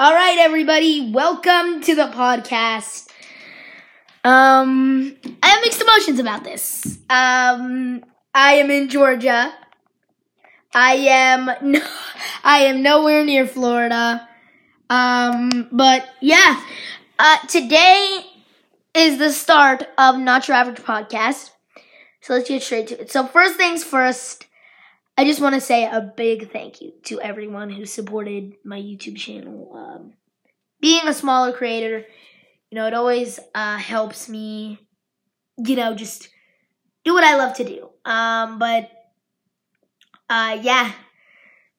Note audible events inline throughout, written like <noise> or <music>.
All right, everybody, welcome to the podcast. Um, I have mixed emotions about this. Um, I am in Georgia. I am <laughs> no, I am nowhere near Florida. Um, but yeah, uh, today is the start of Not Your Average Podcast. So let's get straight to it. So first things first, I just want to say a big thank you to everyone who supported my YouTube channel. Um, being a smaller creator, you know, it always uh, helps me, you know, just do what I love to do. Um, but uh, yeah,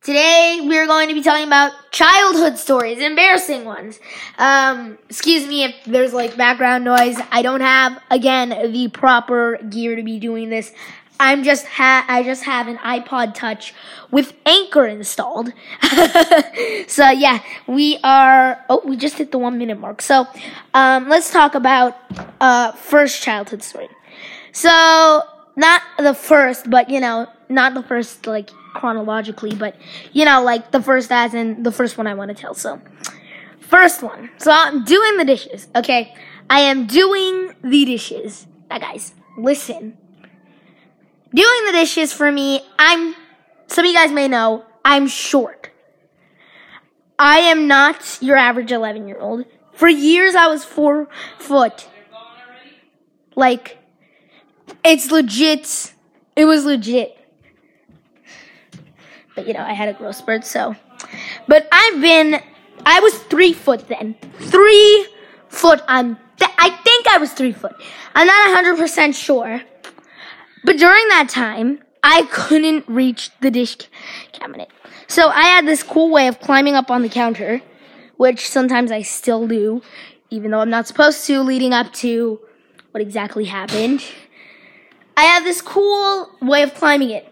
today we're going to be talking about childhood stories, embarrassing ones. Um, excuse me if there's like background noise. I don't have again the proper gear to be doing this. I'm just ha- I just have an iPod Touch with Anchor installed. <laughs> so yeah, we are. Oh, we just hit the one minute mark. So um, let's talk about uh, first childhood story. So not the first, but you know, not the first like chronologically, but you know, like the first as in the first one I want to tell. So first one. So I'm doing the dishes. Okay, I am doing the dishes. Now, guys, listen doing the dishes for me, I'm, some of you guys may know, I'm short. I am not your average 11 year old. For years, I was four foot. Like, it's legit. It was legit. But, you know, I had a growth spurt, so. But I've been, I was three foot then. Three foot. I'm, th- I think I was three foot. I'm not 100% sure. But during that time, I couldn't reach the dish cabinet. So I had this cool way of climbing up on the counter, which sometimes I still do, even though I'm not supposed to, leading up to what exactly happened. I have this cool way of climbing it.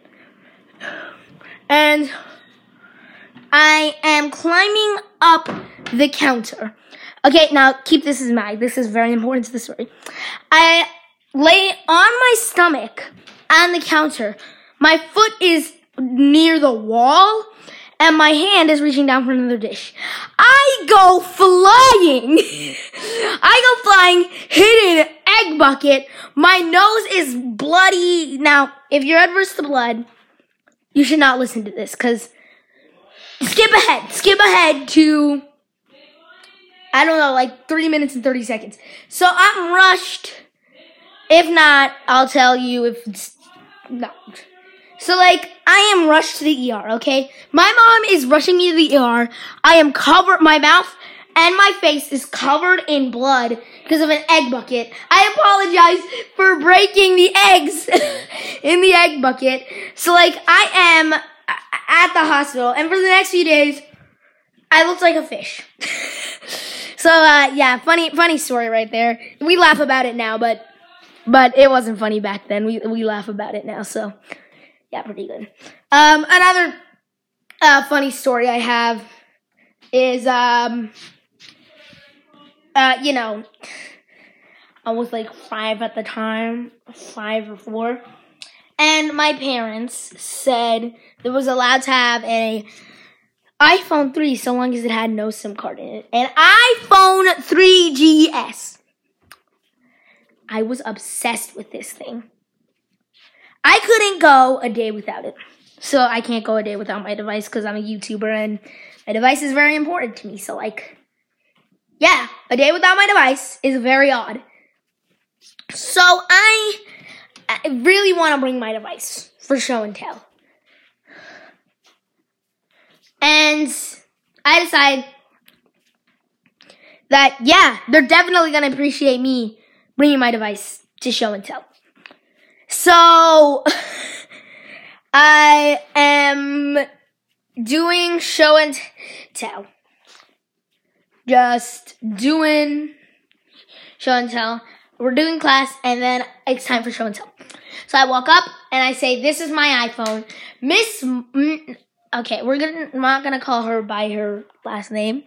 And I am climbing up the counter. Okay, now keep this in mind. This is very important to the story. I lay on my stomach on the counter. My foot is near the wall and my hand is reaching down for another dish. I go flying. <laughs> I go flying, hit an egg bucket. My nose is bloody. Now, if you're adverse to blood, you should not listen to this because skip ahead. Skip ahead to, I don't know, like three minutes and 30 seconds. So I'm rushed. If not, I'll tell you if it's no. So like I am rushed to the ER, okay? My mom is rushing me to the ER. I am covered my mouth and my face is covered in blood because of an egg bucket. I apologize for breaking the eggs <laughs> in the egg bucket. So like I am at the hospital and for the next few days I looked like a fish. <laughs> so uh yeah, funny funny story right there. We laugh about it now, but but it wasn't funny back then. We we laugh about it now, so yeah, pretty good. Um, another uh, funny story I have is um, uh, you know, I was like five at the time, five or four, and my parents said there was allowed to have a iPhone 3 so long as it had no SIM card in it. An iPhone 3GS. I was obsessed with this thing. I couldn't go a day without it. So I can't go a day without my device because I'm a YouTuber and my device is very important to me. So, like, yeah, a day without my device is very odd. So I, I really want to bring my device for show and tell. And I decide that, yeah, they're definitely going to appreciate me bringing my device to show and tell. So, <laughs> I am doing show and tell. Just doing show and tell. We're doing class, and then it's time for show and tell. So I walk up and I say, "This is my iPhone, Miss." M- okay, we're gonna I'm not gonna call her by her last name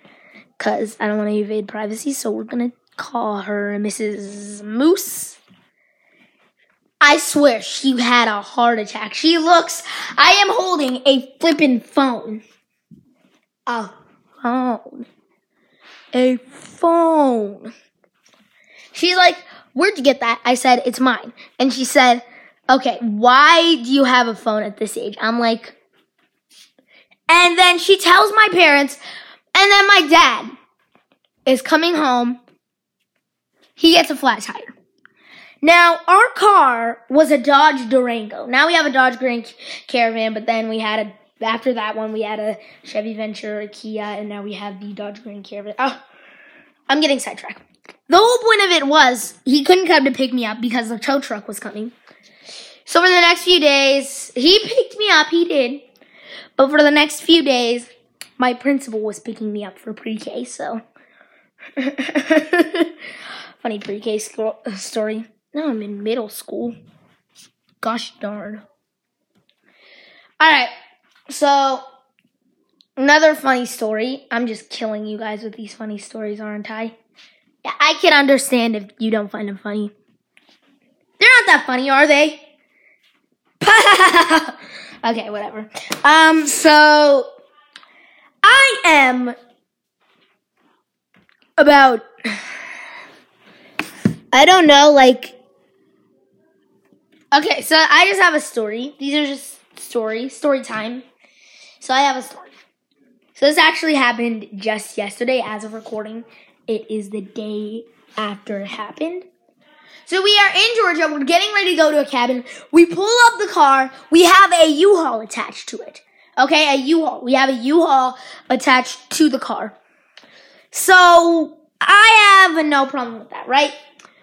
because I don't want to evade privacy. So we're gonna call her Mrs. Moose. I swear she had a heart attack. She looks, I am holding a flippin' phone. A phone. a phone. She's like, Where'd you get that? I said, It's mine. And she said, Okay, why do you have a phone at this age? I'm like, and then she tells my parents, and then my dad is coming home. He gets a flat tire. Now, our car was a Dodge Durango. Now we have a Dodge Grand Caravan, but then we had a, after that one, we had a Chevy Venture, a Kia, and now we have the Dodge Grand Caravan. Oh, I'm getting sidetracked. The whole point of it was he couldn't come to pick me up because the tow truck was coming. So for the next few days, he picked me up, he did. But for the next few days, my principal was picking me up for pre-K, so. <laughs> Funny pre-K story. Now I'm in middle school. Gosh darn. Alright, so another funny story. I'm just killing you guys with these funny stories, aren't I? I can understand if you don't find them funny. They're not that funny, are they? <laughs> okay, whatever. Um, so I am about I don't know, like Okay, so I just have a story. These are just stories, story time. So I have a story. So this actually happened just yesterday as of recording. It is the day after it happened. So we are in Georgia. We're getting ready to go to a cabin. We pull up the car. We have a U-Haul attached to it. Okay, a U-Haul. We have a U-Haul attached to the car. So I have no problem with that, right?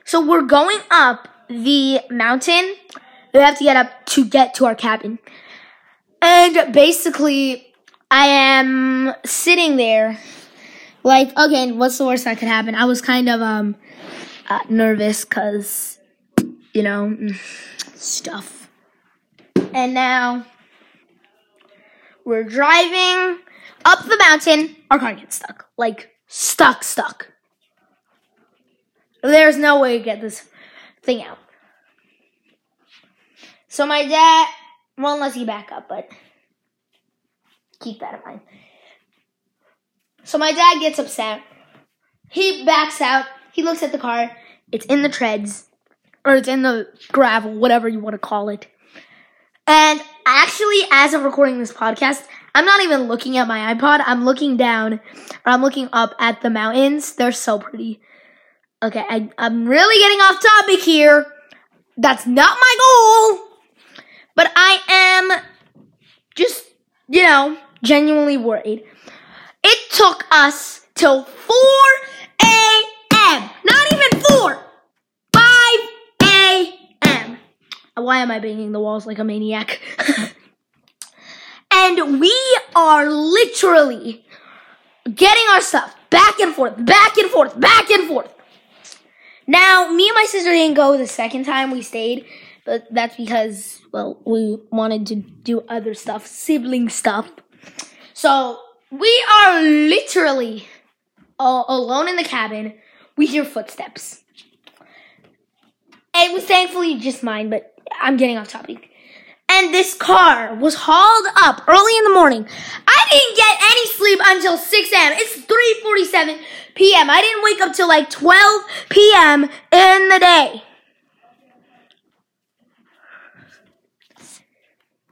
So we're going up the mountain. We have to get up to get to our cabin. And basically, I am sitting there like, okay, what's the worst that could happen? I was kind of um uh, nervous because, you know, mm, stuff. And now we're driving up the mountain. Our car gets stuck. Like, stuck, stuck. There's no way to get this thing out. So my dad, well, unless you back up, but keep that in mind. So my dad gets upset. He backs out. He looks at the car. It's in the treads, or it's in the gravel, whatever you want to call it. And actually, as of recording this podcast, I'm not even looking at my iPod. I'm looking down, or I'm looking up at the mountains. They're so pretty. Okay, I, I'm really getting off topic here. That's not my goal. But I am just, you know, genuinely worried. It took us till 4 a.m. Not even 4. 5 a.m. Why am I banging the walls like a maniac? <laughs> and we are literally getting our stuff back and forth, back and forth, back and forth. Now, me and my sister didn't go the second time we stayed, but that's because, well, we wanted to do other stuff, sibling stuff. So we are literally all alone in the cabin. We hear footsteps. It was thankfully just mine, but I'm getting off topic. And this car was hauled up early in the morning. I didn't get any sleep until 6 a.m. It's 3:47 p.m. I didn't wake up till like 12 p.m. in the day.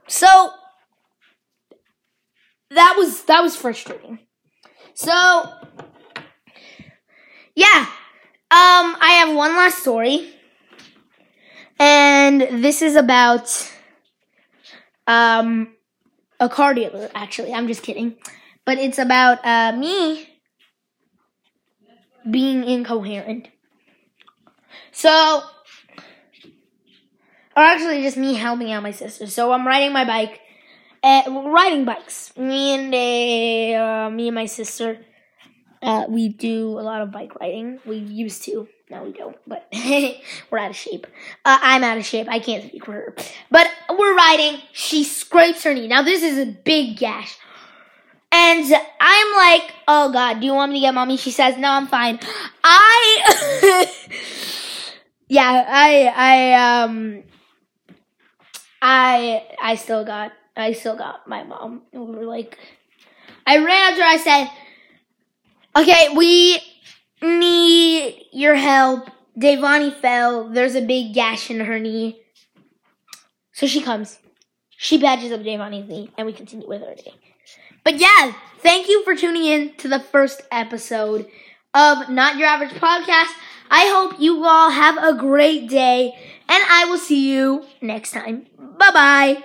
So that was that was frustrating. So yeah, um, I have one last story, and this is about um a car dealer. Actually, I'm just kidding, but it's about uh, me being incoherent. So, or actually, just me helping out my sister. So I'm riding my bike uh, riding bikes. Me and uh, me and my sister, uh, we do a lot of bike riding. We used to. Now we don't. But <laughs> we're out of shape. Uh, I'm out of shape. I can't speak for her. But we're riding. She scrapes her knee. Now this is a big gash. And I'm like, oh God, do you want me to get mommy? She says, no, I'm fine. I, <laughs> yeah, I, I, um, I, I still got I still got my mom. we were like, I ran after her, I said, Okay, we need your help. Devani fell. There's a big gash in her knee. So she comes. She badges up Devani's knee, and we continue with our day. But yeah, thank you for tuning in to the first episode of Not Your Average Podcast. I hope you all have a great day, and I will see you next time. Bye bye.